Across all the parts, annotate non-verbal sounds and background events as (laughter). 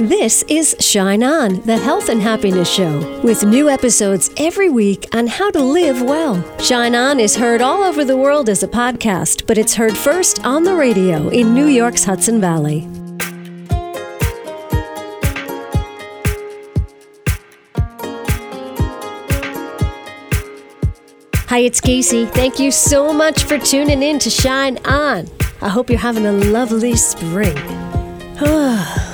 This is Shine On, the health and happiness show, with new episodes every week on how to live well. Shine On is heard all over the world as a podcast, but it's heard first on the radio in New York's Hudson Valley. Hi, it's Casey. Thank you so much for tuning in to Shine On. I hope you're having a lovely spring. (sighs)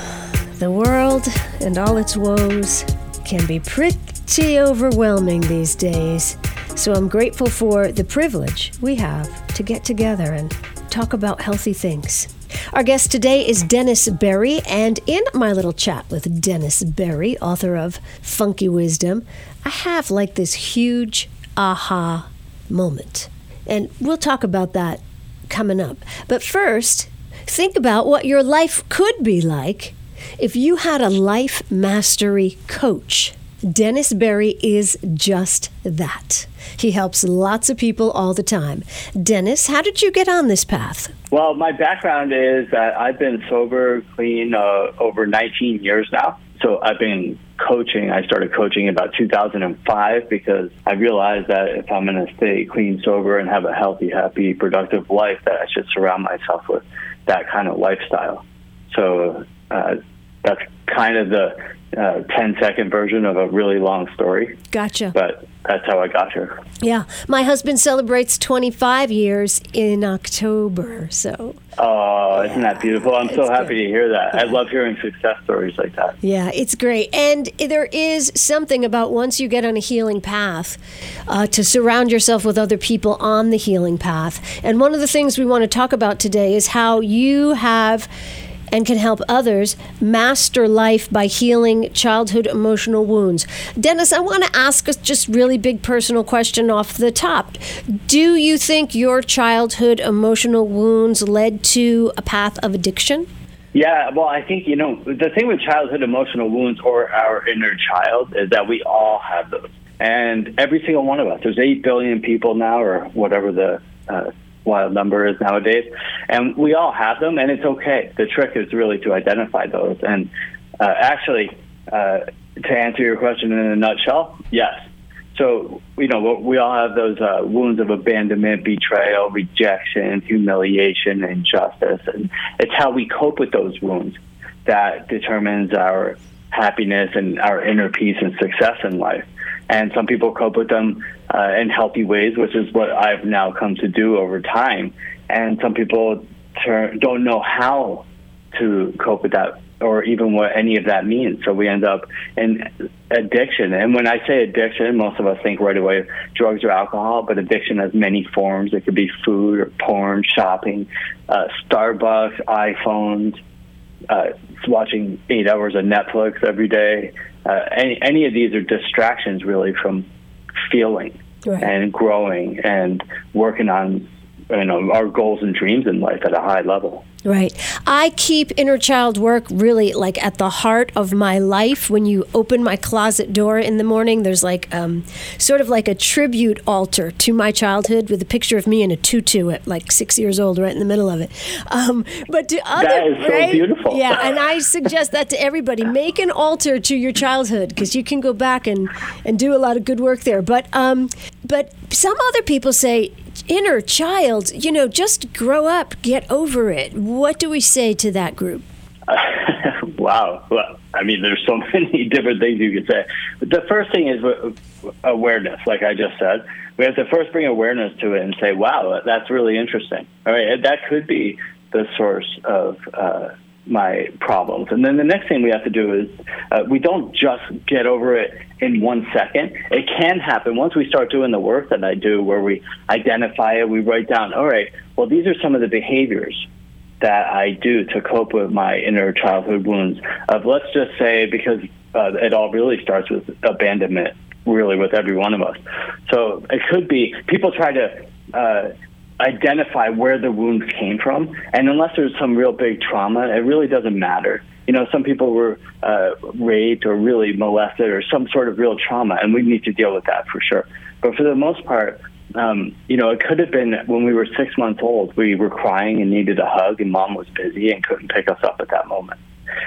the world and all its woes can be pretty overwhelming these days. So I'm grateful for the privilege we have to get together and talk about healthy things. Our guest today is Dennis Berry, and in my little chat with Dennis Berry, author of Funky Wisdom, I have like this huge aha moment. And we'll talk about that coming up. But first, think about what your life could be like if you had a life mastery coach. Dennis Berry is just that. He helps lots of people all the time. Dennis, how did you get on this path? Well, my background is that I've been sober, clean uh, over 19 years now. So I've been coaching. I started coaching about 2005 because I realized that if I'm going to stay clean, sober, and have a healthy, happy, productive life, that I should surround myself with that kind of lifestyle. So uh, that's kind of the uh, 10 second version of a really long story. Gotcha. But that's how I got here. Yeah. My husband celebrates 25 years in October. So. Oh, isn't that beautiful? I'm so happy good. to hear that. Yeah. I love hearing success stories like that. Yeah, it's great. And there is something about once you get on a healing path uh, to surround yourself with other people on the healing path. And one of the things we want to talk about today is how you have and can help others master life by healing childhood emotional wounds. Dennis, I want to ask a just really big personal question off the top. Do you think your childhood emotional wounds led to a path of addiction? Yeah, well, I think, you know, the thing with childhood emotional wounds or our inner child is that we all have those. And every single one of us, there's 8 billion people now, or whatever the uh, wild number is nowadays. And we all have them, and it's okay. The trick is really to identify those. And uh, actually, uh, to answer your question in a nutshell, yes. So, you know, we all have those uh, wounds of abandonment, betrayal, rejection, humiliation, injustice. And it's how we cope with those wounds that determines our happiness and our inner peace and success in life and some people cope with them uh, in healthy ways, which is what I've now come to do over time. And some people turn, don't know how to cope with that or even what any of that means. So we end up in addiction. And when I say addiction, most of us think right away drugs or alcohol, but addiction has many forms. It could be food or porn, shopping, uh, Starbucks, iPhones, uh, watching eight hours of Netflix every day, uh, any any of these are distractions really from feeling right. and growing and working on you know our goals and dreams in life at a high level. Right. I keep inner child work really like at the heart of my life. When you open my closet door in the morning, there's like um, sort of like a tribute altar to my childhood with a picture of me in a tutu at like six years old, right in the middle of it. Um, but to other, that is so right? beautiful. Yeah, and I (laughs) suggest that to everybody. Make an altar to your childhood because you can go back and, and do a lot of good work there. But um, but some other people say inner child, you know, just grow up, get over it. What do we say to that group? (laughs) wow. Well, I mean, there's so (laughs) many different things you could say. But the first thing is awareness, like I just said. We have to first bring awareness to it and say, wow, that's really interesting. All right, that could be the source of uh, my problems. And then the next thing we have to do is uh, we don't just get over it in one second. It can happen once we start doing the work that I do, where we identify it, we write down, all right, well, these are some of the behaviors that I do to cope with my inner childhood wounds. Of let's just say, because uh, it all really starts with abandonment, really, with every one of us. So it could be people try to. Uh, identify where the wounds came from. And unless there's some real big trauma, it really doesn't matter. You know, some people were uh, raped or really molested or some sort of real trauma, and we need to deal with that for sure. But for the most part, um, you know, it could have been when we were six months old, we were crying and needed a hug, and mom was busy and couldn't pick us up at that moment.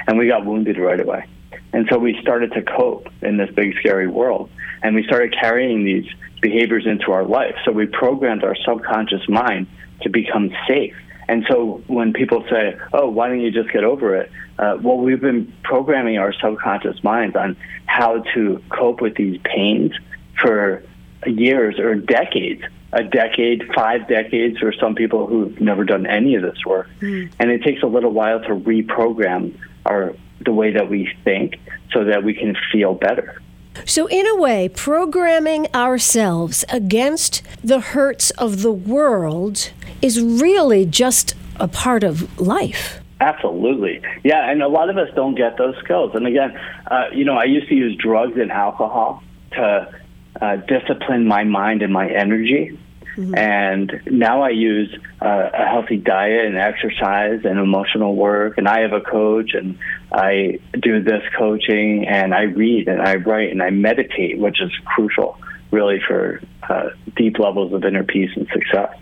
and we got wounded right away. And so we started to cope in this big, scary world. And we started carrying these behaviors into our life. So we programmed our subconscious mind to become safe. And so when people say, oh, why don't you just get over it? Uh, well, we've been programming our subconscious minds on how to cope with these pains for years or decades a decade, five decades for some people who've never done any of this work. Mm. And it takes a little while to reprogram our the way that we think so that we can feel better. So, in a way, programming ourselves against the hurts of the world is really just a part of life. Absolutely. Yeah, and a lot of us don't get those skills. And again, uh, you know, I used to use drugs and alcohol to uh, discipline my mind and my energy. Mm-hmm. And now I use uh, a healthy diet and exercise and emotional work. And I have a coach, and I do this coaching, and I read and I write and I meditate, which is crucial, really, for uh, deep levels of inner peace and success.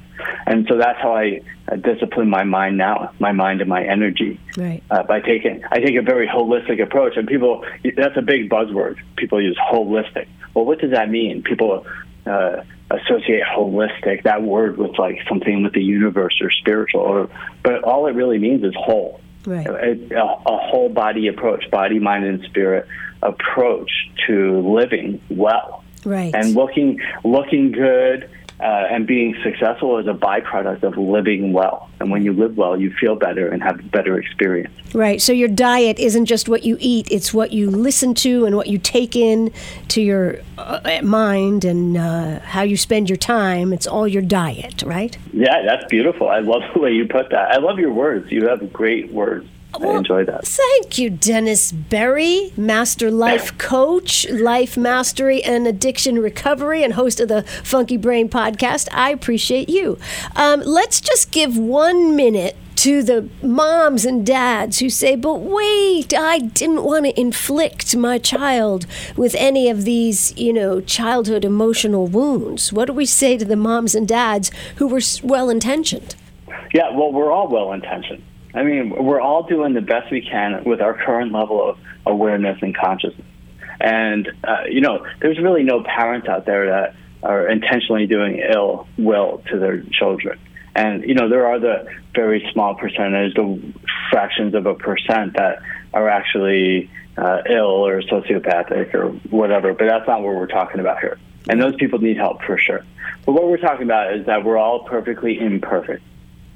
And so that's how I uh, discipline my mind now, my mind and my energy. Right. Uh, by taking, I take a very holistic approach. And people, that's a big buzzword. People use holistic. Well, what does that mean? People uh, associate holistic that word with like something with the universe or spiritual, or, but all it really means is whole. Right. A, a, a whole body approach, body, mind, and spirit approach to living well. Right. And looking looking good uh, and being successful is a byproduct of living well. And when you live well, you feel better and have a better experience. Right. So your diet isn't just what you eat; it's what you listen to and what you take in to your uh, mind and uh, how you spend your time. It's all your diet, right? Yeah, that's beautiful. I love (laughs) the way you put that. I love your words. You have great words. Well, I enjoy that. Thank you, Dennis Berry, Master Life (laughs) Coach, Life Mastery and Addiction Recovery, and host of the Funky Brain podcast. I appreciate you. Um, let's just give one minute to the moms and dads who say, but wait, I didn't want to inflict my child with any of these, you know, childhood emotional wounds. What do we say to the moms and dads who were well intentioned? Yeah, well, we're all well intentioned. I mean, we're all doing the best we can with our current level of awareness and consciousness. And, uh, you know, there's really no parents out there that are intentionally doing ill will to their children. And, you know, there are the very small percentage, the fractions of a percent that are actually uh, ill or sociopathic or whatever, but that's not what we're talking about here. And those people need help for sure. But what we're talking about is that we're all perfectly imperfect.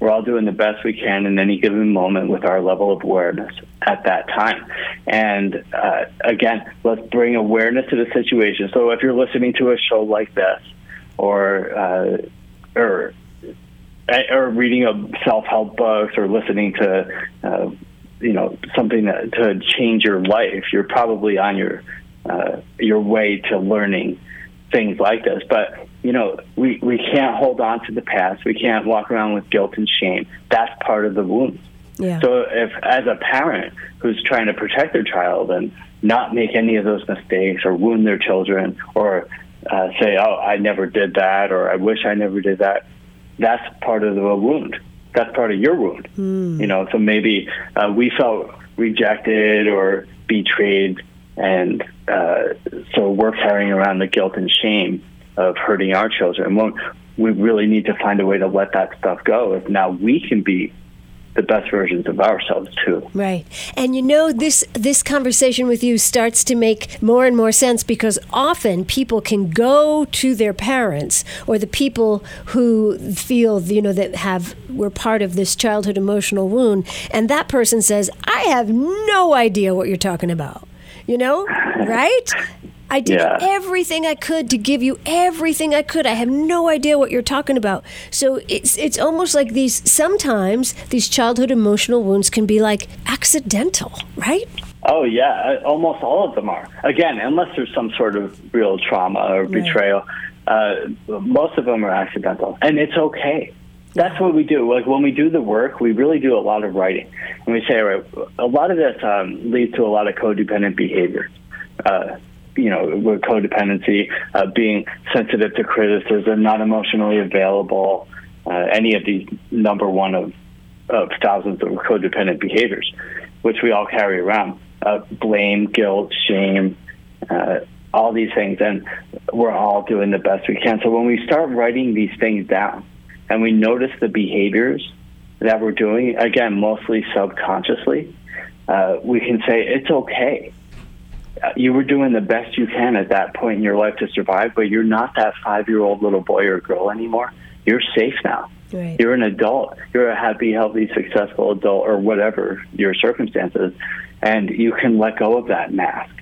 We're all doing the best we can in any given moment with our level of awareness at that time. And uh, again, let's bring awareness to the situation. So if you're listening to a show like this, or uh, or or reading a self-help books, or listening to uh, you know something that, to change your life, you're probably on your uh, your way to learning things like this. But you know, we, we can't hold on to the past. We can't walk around with guilt and shame. That's part of the wound. Yeah. So if as a parent who's trying to protect their child and not make any of those mistakes or wound their children or uh, say, "Oh, I never did that," or "I wish I never did that," that's part of the wound. That's part of your wound. Mm. You know, so maybe uh, we felt rejected or betrayed, and uh, so we're carrying around the guilt and shame of hurting our children. And we really need to find a way to let that stuff go. If now we can be the best versions of ourselves too. Right. And you know this this conversation with you starts to make more and more sense because often people can go to their parents or the people who feel you know that have were part of this childhood emotional wound and that person says, "I have no idea what you're talking about." You know? (laughs) right? I did yeah. everything I could to give you everything I could. I have no idea what you're talking about. So it's it's almost like these sometimes these childhood emotional wounds can be like accidental, right? Oh yeah, uh, almost all of them are. Again, unless there's some sort of real trauma or betrayal, uh, most of them are accidental, and it's okay. That's what we do. Like when we do the work, we really do a lot of writing, and we say, all right, a lot of this um, leads to a lot of codependent behavior. Uh, you know, with codependency, uh, being sensitive to criticism, not emotionally available, uh, any of these number one of, of thousands of codependent behaviors. which we all carry around uh, blame, guilt, shame, uh, all these things. And we're all doing the best we can. So when we start writing these things down and we notice the behaviors that we're doing, again, mostly subconsciously, uh, we can say, it's okay. You were doing the best you can at that point in your life to survive, but you're not that five year old little boy or girl anymore. You're safe now. Right. You're an adult. You're a happy, healthy, successful adult, or whatever your circumstances. And you can let go of that mask.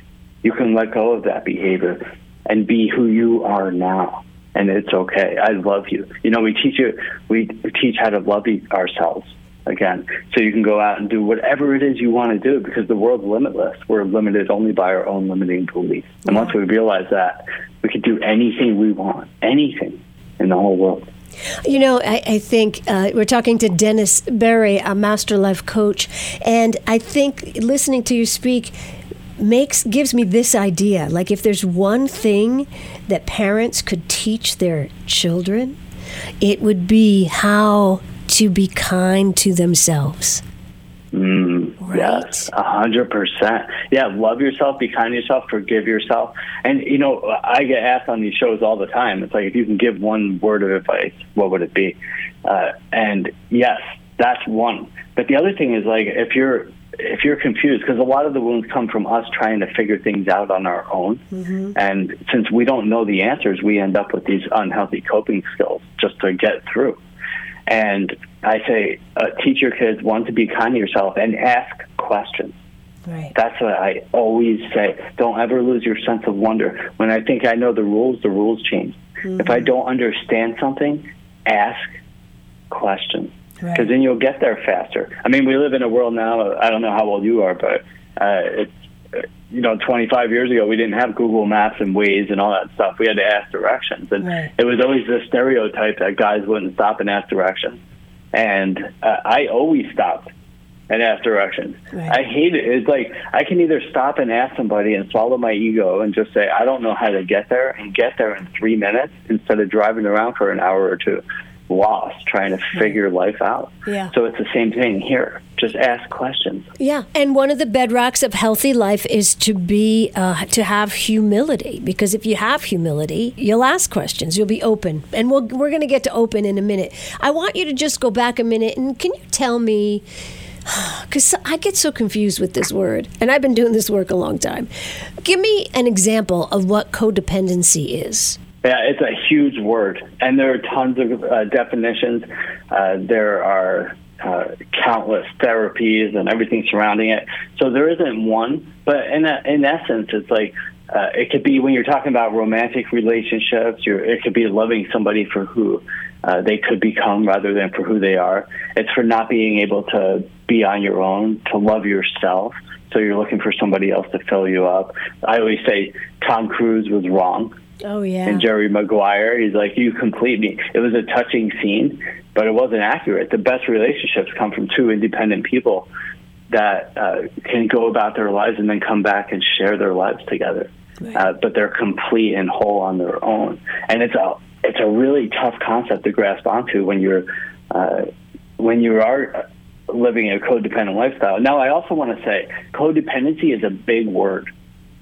You can let go of that behavior and be who you are now. And it's okay. I love you. You know, we teach you, we teach how to love ourselves again. So you can go out and do whatever it is you want to do because the world's limitless. We're limited only by our own limiting beliefs. And once we realize that, we can do anything we want, anything in the whole world. You know, I, I think uh, we're talking to Dennis Berry, a master life coach, and I think listening to you speak makes gives me this idea. Like, if there's one thing that parents could teach their children, it would be how to be kind to themselves. Mm, right. Yes, a hundred percent. Yeah, love yourself, be kind to yourself, forgive yourself. And you know, I get asked on these shows all the time. It's like if you can give one word of advice, what would it be? Uh, and yes, that's one. But the other thing is like if you're if you're confused, because a lot of the wounds come from us trying to figure things out on our own, mm-hmm. and since we don't know the answers, we end up with these unhealthy coping skills just to get through. And I say, uh, teach your kids one to be kind to yourself and ask questions. Right. That's what I always say. Don't ever lose your sense of wonder. When I think I know the rules, the rules change. Mm-hmm. If I don't understand something, ask questions because right. then you'll get there faster. I mean, we live in a world now. I don't know how old you are, but uh, it's you know, 25 years ago, we didn't have Google Maps and Waze and all that stuff. We had to ask directions, and right. it was always the stereotype that guys wouldn't stop and ask directions. And uh, I always stopped and asked directions. Right. I hate it. It's like I can either stop and ask somebody and swallow my ego and just say I don't know how to get there and get there in three minutes instead of driving around for an hour or two lost trying to figure life out. Yeah. So it's the same thing here. Just ask questions. Yeah, and one of the bedrocks of healthy life is to be uh, to have humility because if you have humility, you'll ask questions. You'll be open, and we'll, we're going to get to open in a minute. I want you to just go back a minute and can you tell me? (sighs) Because I get so confused with this word, and I've been doing this work a long time. Give me an example of what codependency is. Yeah, it's a huge word, and there are tons of uh, definitions. Uh, there are uh, countless therapies and everything surrounding it. So there isn't one, but in a, in essence, it's like uh, it could be when you're talking about romantic relationships. it could be loving somebody for who uh, they could become rather than for who they are. It's for not being able to be on your own, to love yourself. So you're looking for somebody else to fill you up. I always say Tom Cruise was wrong Oh yeah. And Jerry Maguire, he's like, "You complete me." It was a touching scene, but it wasn't accurate. The best relationships come from two independent people that uh, can go about their lives and then come back and share their lives together. Right. Uh, but they're complete and whole on their own, and it's a it's a really tough concept to grasp onto when you're uh, when you are living a codependent lifestyle. Now, I also want to say codependency is a big word.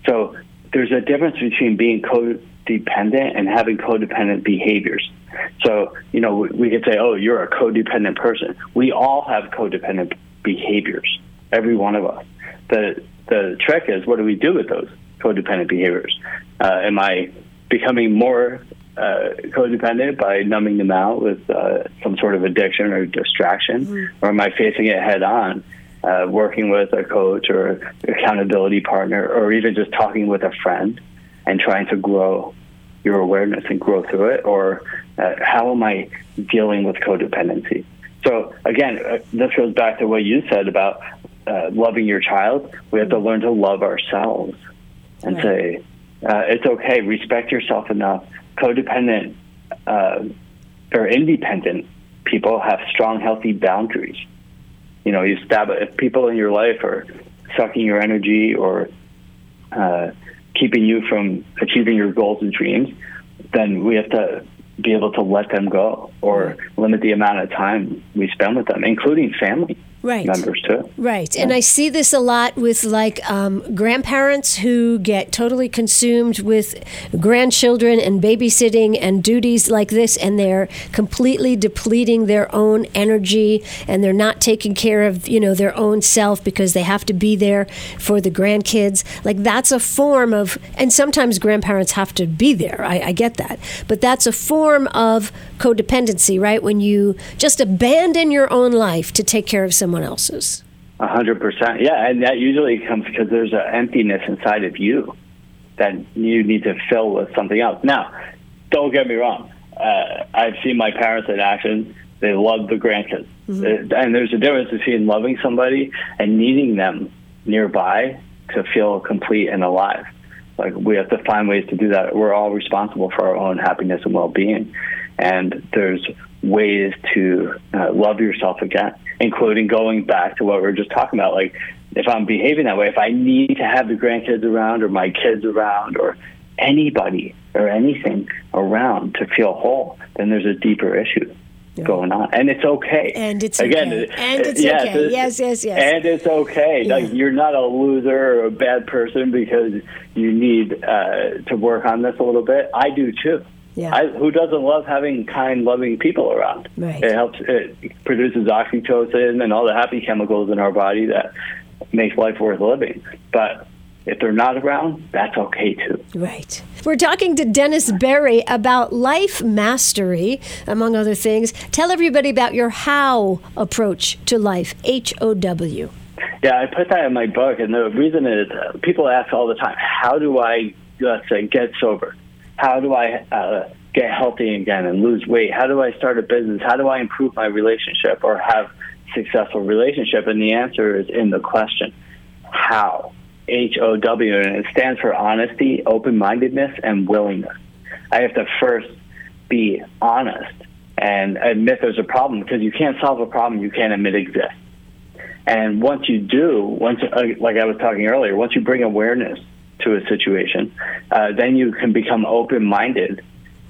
So there's a difference between being code dependent and having codependent behaviors. So, you know, we could say, oh, you're a codependent person. We all have codependent behaviors, every one of us. The, the trick is, what do we do with those codependent behaviors? Uh, am I becoming more uh, codependent by numbing them out with uh, some sort of addiction or distraction, mm-hmm. or am I facing it head on, uh, working with a coach or accountability partner, or even just talking with a friend and trying to grow your awareness and grow through it, or uh, how am I dealing with codependency? So again, uh, this goes back to what you said about uh, loving your child. We have to learn to love ourselves and right. say uh, it's okay. Respect yourself enough. Codependent uh, or independent people have strong, healthy boundaries. You know, you stab if people in your life are sucking your energy or uh, keeping you from achieving your goals and dreams, then we have to be able to let them go or limit the amount of time we spend with them, including family. Right. members too. Right. And I see this a lot with like um, grandparents who get totally consumed with grandchildren and babysitting and duties like this, and they're completely depleting their own energy and they're not taking care of, you know, their own self because they have to be there for the grandkids. Like that's a form of, and sometimes grandparents have to be there. I, I get that. But that's a form of codependency, right? When you just abandon your own life to take care of someone else's. A hundred percent, yeah, and that usually comes because there's an emptiness inside of you that you need to fill with something else. Now, don't get me wrong. Uh, I've seen my parents in action. They love the grandkids, mm-hmm. and there's a difference between loving somebody and needing them nearby to feel complete and alive. Like we have to find ways to do that. We're all responsible for our own happiness and well-being, and there's ways to uh, love yourself again, including going back to what we were just talking about. Like, if I'm behaving that way, if I need to have the grandkids around or my kids around or anybody or anything around to feel whole, then there's a deeper issue. Going on, and it's okay. And it's again, okay. and it's yes, okay. It's, yes, yes, yes. And it's okay. Yeah. Like you're not a loser or a bad person because you need uh, to work on this a little bit. I do too. Yeah. I, who doesn't love having kind, loving people around? Right. It helps. It produces oxytocin and all the happy chemicals in our body that makes life worth living. But if they're not around, that's okay too. Right. We're talking to Dennis Berry about life mastery, among other things. Tell everybody about your how approach to life, H O W. Yeah, I put that in my book, and the reason is uh, people ask all the time, how do I, let's say, get sober? How do I uh, get healthy again and lose weight? How do I start a business? How do I improve my relationship or have successful relationship? And the answer is in the question, how? H O W, and it stands for honesty, open mindedness, and willingness. I have to first be honest and admit there's a problem because you can't solve a problem you can't admit exists. And once you do, once uh, like I was talking earlier, once you bring awareness to a situation, uh, then you can become open minded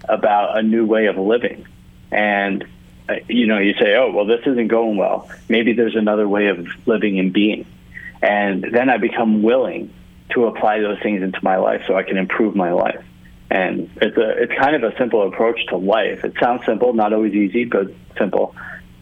about a new way of living. And, uh, you know, you say, oh, well, this isn't going well. Maybe there's another way of living and being. And then I become willing to apply those things into my life so I can improve my life. And it's a it's kind of a simple approach to life. It sounds simple, not always easy, but simple.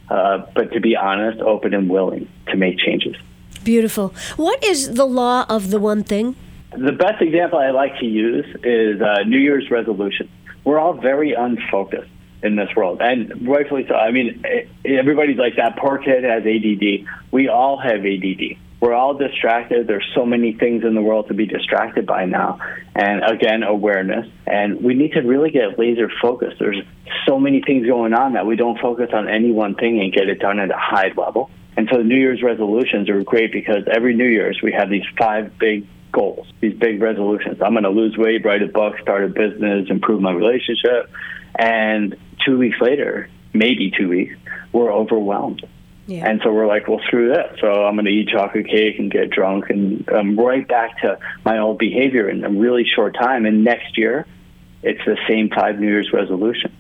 Uh, but to be honest, open, and willing to make changes. Beautiful. What is the law of the one thing? The best example I like to use is uh, New Year's resolution. We're all very unfocused in this world, and rightfully so. I mean, everybody's like that poor kid has ADD. We all have ADD. We're all distracted. There's so many things in the world to be distracted by now. And again, awareness. And we need to really get laser focused. There's so many things going on that we don't focus on any one thing and get it done at a high level. And so New Year's resolutions are great because every New Year's we have these five big goals, these big resolutions. I'm going to lose weight, write a book, start a business, improve my relationship. And two weeks later, maybe two weeks, we're overwhelmed. Yeah. And so we're like, well, screw that. So I'm going to eat chocolate cake and get drunk and I'm right back to my old behavior in a really short time. And next year, it's the same five New Year's resolution.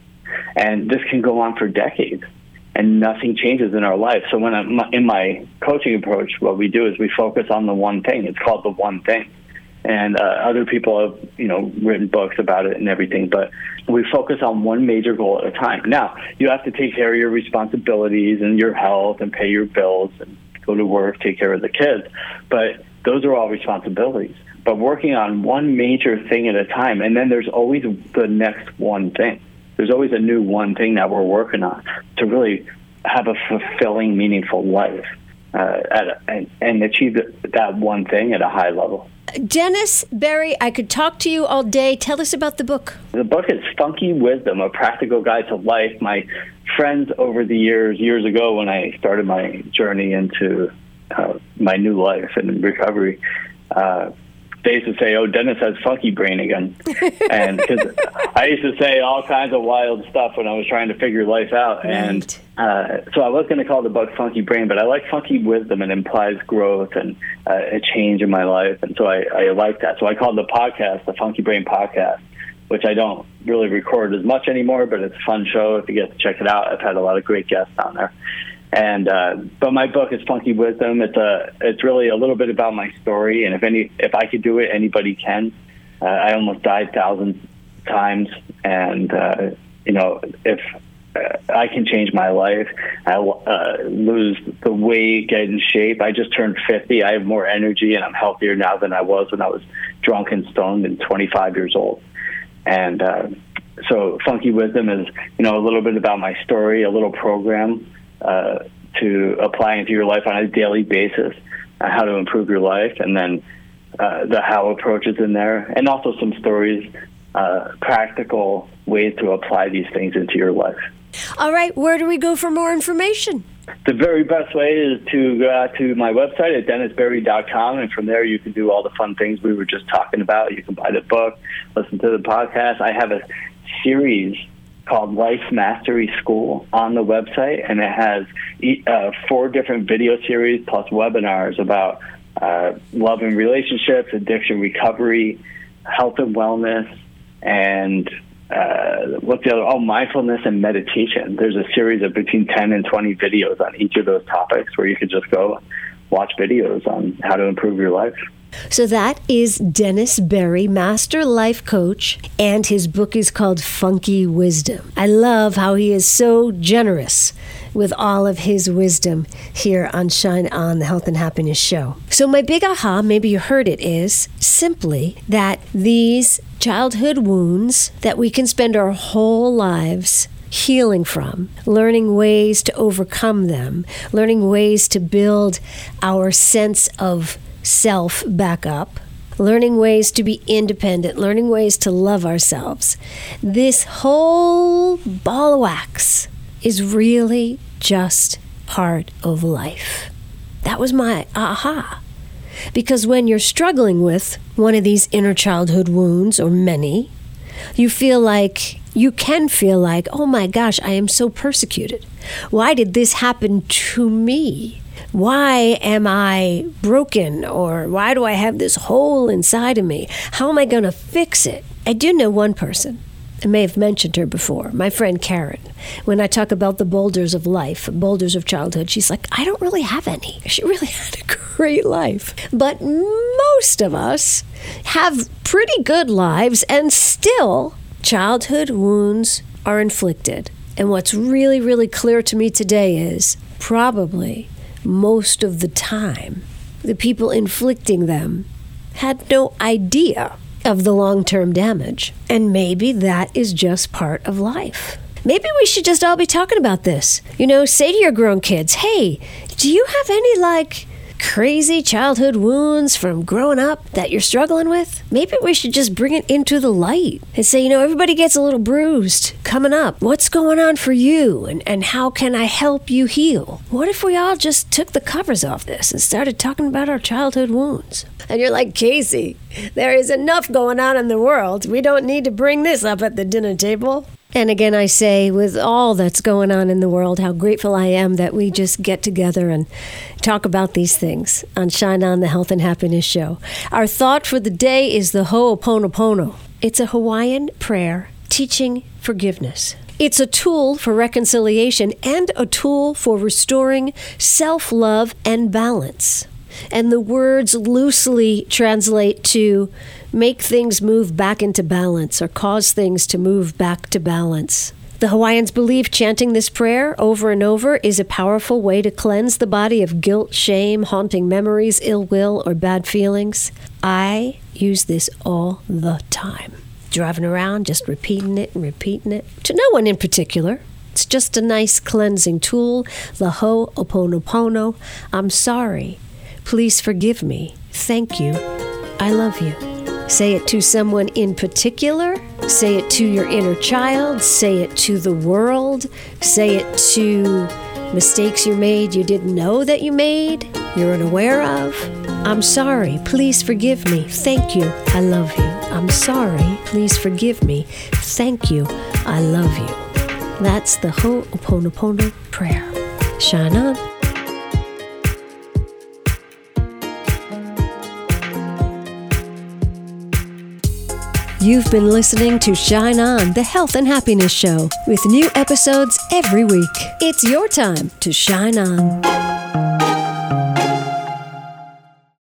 And this can go on for decades and nothing changes in our life. So when I'm in my coaching approach, what we do is we focus on the one thing. It's called the one thing. And uh, other people have, you know, written books about it and everything, but we focus on one major goal at a time. Now, you have to take care of your responsibilities and your health and pay your bills and go to work, take care of the kids, but those are all responsibilities. But working on one major thing at a time, and then there's always the next one thing there's always a new one thing that we're working on to really have a fulfilling, meaningful life uh, at, and, and achieve that one thing at a high level. Dennis Berry, I could talk to you all day. Tell us about the book. The book is Funky Wisdom, a practical guide to life. My friends over the years, years ago, when I started my journey into uh, my new life and recovery, uh, they used to say, "Oh, Dennis has funky brain again," (laughs) and because I used to say all kinds of wild stuff when I was trying to figure life out, right. and uh, so I was going to call the book "Funky Brain," but I like funky wisdom and implies growth and uh, a change in my life, and so I, I like that. So I called the podcast the Funky Brain Podcast, which I don't really record as much anymore, but it's a fun show if you get to check it out. I've had a lot of great guests on there. And uh, but my book is Funky Wisdom. It's a it's really a little bit about my story, and if any if I could do it, anybody can. Uh, I almost died thousands times, and uh, you know if uh, I can change my life. I uh, lose the weight, get in shape. I just turned 50. I have more energy and I'm healthier now than I was when I was drunk and stoned and 25 years old. And uh, so, Funky Wisdom is, you know, a little bit about my story, a little program uh, to apply into your life on a daily basis, uh, how to improve your life, and then uh, the how approaches in there, and also some stories, practical ways to apply these things into your life. All right, where do we go for more information? The very best way is to go out to my website at dennisberry.com, and from there you can do all the fun things we were just talking about. You can buy the book, listen to the podcast. I have a series called Life Mastery School on the website, and it has uh, four different video series plus webinars about uh, love and relationships, addiction recovery, health and wellness, and uh, what's the other? Oh, mindfulness and meditation. There's a series of between 10 and 20 videos on each of those topics where you could just go watch videos on how to improve your life. So that is Dennis Berry, Master Life Coach, and his book is called Funky Wisdom. I love how he is so generous with all of his wisdom here on Shine On, the Health and Happiness Show. So, my big aha, maybe you heard it, is simply that these childhood wounds that we can spend our whole lives healing from, learning ways to overcome them, learning ways to build our sense of self back up, learning ways to be independent, learning ways to love ourselves. This whole ball of wax is really just part of life. That was my aha. Because when you're struggling with one of these inner childhood wounds, or many, you feel like, you can feel like, oh my gosh, I am so persecuted. Why did this happen to me? Why am I broken? Or why do I have this hole inside of me? How am I going to fix it? I do know one person I may have mentioned her before, my friend Karen. When I talk about the boulders of life, boulders of childhood, she's like, I don't really have any. She really (laughs) had a great life. But most of us have pretty good lives, and still, childhood wounds are inflicted. And what's really, really clear to me today is probably most of the time, the people inflicting them had no idea of the long term damage. And maybe that is just part of life. Maybe we should just all be talking about this. You know, say to your grown kids, hey, do you have any like crazy childhood wounds from growing up that you're struggling with, maybe we should just bring it into the light and say, you know, everybody gets a little bruised coming up. What's going on for you? And, and how can I help you heal? What if we all just took the covers off this and started talking about our childhood wounds? And you're like, Casey, there is enough going on in the world. We don't need to bring this up at the dinner table. And again, I say, with all that's going on in the world, how grateful I am that we just get together and talk about these things on Shine On the Health and Happiness Show. Our thought for the day is the Ho'oponopono. It's a Hawaiian prayer teaching forgiveness. It's a tool for reconciliation and a tool for restoring self love and balance. And the words loosely translate to make things move back into balance or cause things to move back to balance. The Hawaiians believe chanting this prayer over and over is a powerful way to cleanse the body of guilt, shame, haunting memories, ill will, or bad feelings. I use this all the time. Driving around, just repeating it and repeating it. To no one in particular. It's just a nice cleansing tool. The Ho'oponopono. I'm sorry. Please forgive me. Thank you. I love you. Say it to someone in particular. Say it to your inner child. Say it to the world. Say it to mistakes you made you didn't know that you made, you're unaware of. I'm sorry. Please forgive me. Thank you. I love you. I'm sorry. Please forgive me. Thank you. I love you. That's the Ho'oponopono prayer. Shine on. You've been listening to Shine On, the health and happiness show, with new episodes every week. It's your time to shine on.